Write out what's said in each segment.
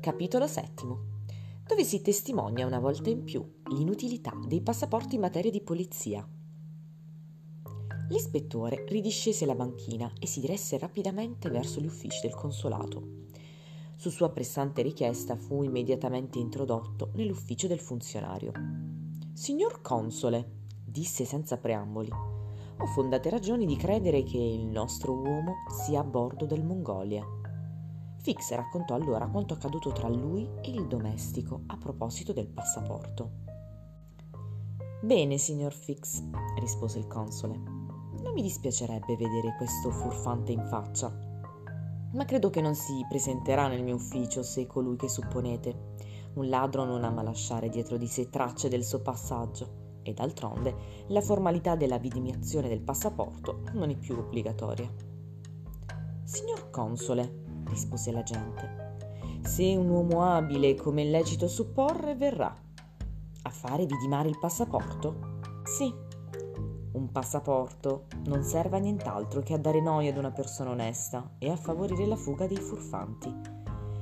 Capitolo settimo dove si testimonia una volta in più l'inutilità dei passaporti in materia di polizia. L'ispettore ridiscese la banchina e si diresse rapidamente verso gli uffici del consolato. Su sua pressante richiesta fu immediatamente introdotto nell'ufficio del funzionario. Signor console, disse senza preamboli, ho fondate ragioni di credere che il nostro uomo sia a bordo del Mongolia. Fix raccontò allora quanto accaduto tra lui e il domestico a proposito del passaporto. Bene, signor Fix, rispose il console. Non mi dispiacerebbe vedere questo furfante in faccia, ma credo che non si presenterà nel mio ufficio se colui che supponete. Un ladro non ama lasciare dietro di sé tracce del suo passaggio e d'altronde la formalità della vidimazione del passaporto non è più obbligatoria. Signor console, rispose l'agente, se un uomo abile come è lecito supporre verrà a fare vidimare il passaporto? Sì, un passaporto non serve a nient'altro che a dare noia ad una persona onesta e a favorire la fuga dei furfanti.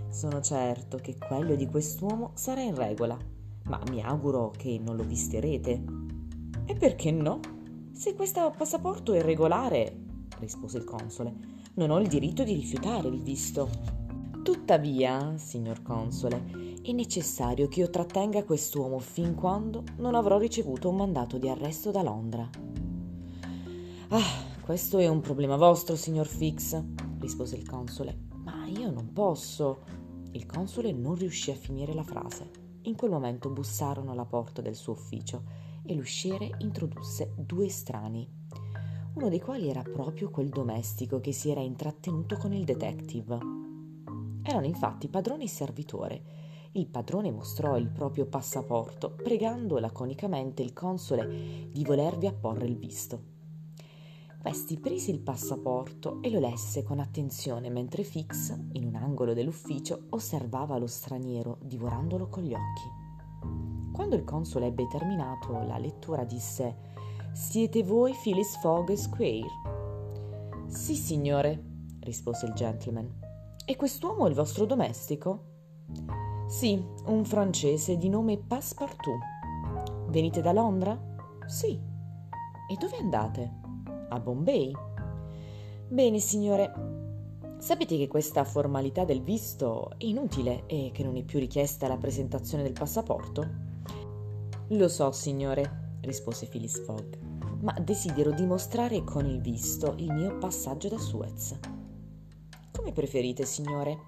Sono certo che quello di quest'uomo sarà in regola, ma mi auguro che non lo visterete. E perché no? Se questo passaporto è regolare, rispose il console, non ho il diritto di rifiutare il visto. Tuttavia, signor console, è necessario che io trattenga quest'uomo fin quando non avrò ricevuto un mandato di arresto da Londra. Ah, questo è un problema vostro, signor Fix, rispose il console. Ma io non posso. Il console non riuscì a finire la frase. In quel momento bussarono alla porta del suo ufficio e l'usciere introdusse due estranei, uno dei quali era proprio quel domestico che si era intrattenuto con il detective. Erano infatti padrone e servitore. Il padrone mostrò il proprio passaporto, pregando laconicamente il console di volervi apporre il visto. Questi prese il passaporto e lo lesse con attenzione mentre Fix, in un angolo dell'ufficio, osservava lo straniero divorandolo con gli occhi. Quando il console ebbe terminato la lettura disse Siete voi Phyllis Fogg Square? Sì, signore, rispose il gentleman. E quest'uomo è il vostro domestico? Sì, un francese di nome Passepartout. Venite da Londra? Sì. E dove andate? a Bombay? Bene, signore. Sapete che questa formalità del visto è inutile e che non è più richiesta la presentazione del passaporto? Lo so, signore, rispose Phyllis Fogg, ma desidero dimostrare con il visto il mio passaggio da Suez. Come preferite, signore?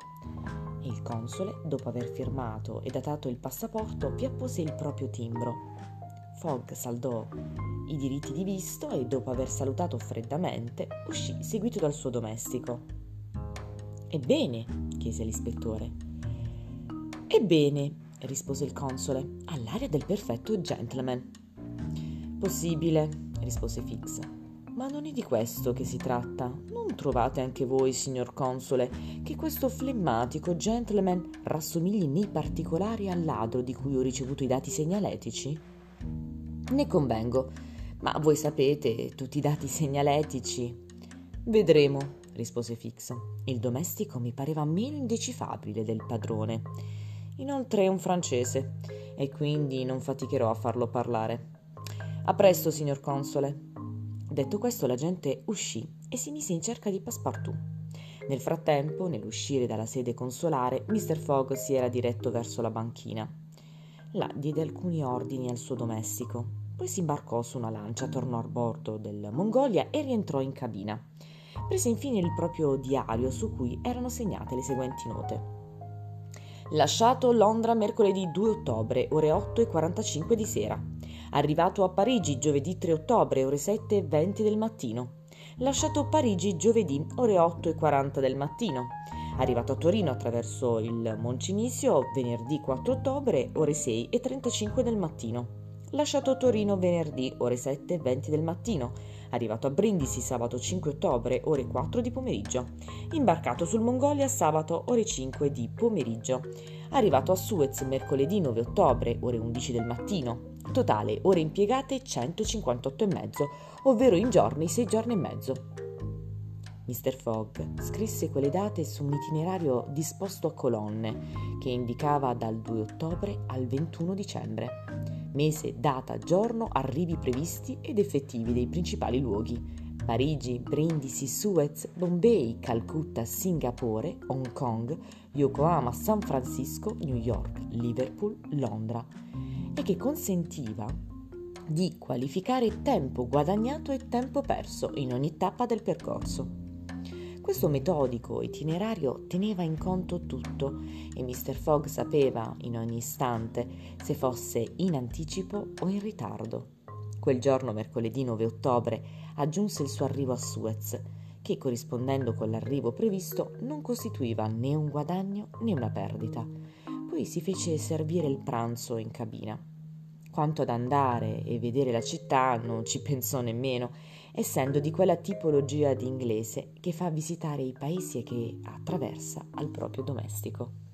Il console, dopo aver firmato e datato il passaporto, vi appose il proprio timbro. Fogg saldò i diritti di visto e dopo aver salutato freddamente uscì seguito dal suo domestico. Ebbene? chiese l'ispettore. Ebbene, rispose il console, all'aria del perfetto gentleman. Possibile, rispose Fix. Ma non è di questo che si tratta. Non trovate anche voi, signor console, che questo flemmatico gentleman rassomigli nei particolari al ladro di cui ho ricevuto i dati segnaletici? Ne convengo, ma voi sapete tutti i dati segnaletici. Vedremo, rispose Fix. Il domestico mi pareva meno indecifabile del padrone. Inoltre è un francese e quindi non faticherò a farlo parlare. A presto, signor console. Detto questo, la gente uscì e si mise in cerca di Passepartout. Nel frattempo, nell'uscire dalla sede consolare, Mr. Fogg si era diretto verso la banchina. Là diede alcuni ordini al suo domestico. Poi si imbarcò su una lancia, tornò a bordo del Mongolia e rientrò in cabina. Prese infine il proprio diario su cui erano segnate le seguenti note. Lasciato Londra mercoledì 2 ottobre, ore 8 e 45 di sera. Arrivato a Parigi giovedì 3 ottobre, ore 7 e 20 del mattino. Lasciato Parigi giovedì, ore 8 e 40 del mattino. Arrivato a Torino attraverso il Moncinizio venerdì 4 ottobre, ore 6 e 35 del mattino. Lasciato Torino venerdì ore 7 e 20 del mattino, arrivato a Brindisi sabato 5 ottobre ore 4 di pomeriggio, imbarcato sul Mongolia sabato ore 5 di pomeriggio, arrivato a Suez mercoledì 9 ottobre ore 11 del mattino, totale ore impiegate 158 e mezzo, ovvero in giorni 6 giorni e mezzo. Mr. Fogg scrisse quelle date su un itinerario disposto a colonne che indicava dal 2 ottobre al 21 dicembre. Mese, data, giorno, arrivi previsti ed effettivi dei principali luoghi. Parigi, Brindisi, Suez, Bombay, Calcutta, Singapore, Hong Kong, Yokohama, San Francisco, New York, Liverpool, Londra e che consentiva di qualificare tempo guadagnato e tempo perso in ogni tappa del percorso. Questo metodico itinerario teneva in conto tutto e Mr. Fogg sapeva in ogni istante se fosse in anticipo o in ritardo. Quel giorno, mercoledì 9 ottobre, aggiunse il suo arrivo a Suez, che corrispondendo con l'arrivo previsto non costituiva né un guadagno né una perdita. Poi si fece servire il pranzo in cabina. Quanto ad andare e vedere la città non ci pensò nemmeno, essendo di quella tipologia di inglese che fa visitare i paesi e che attraversa al proprio domestico.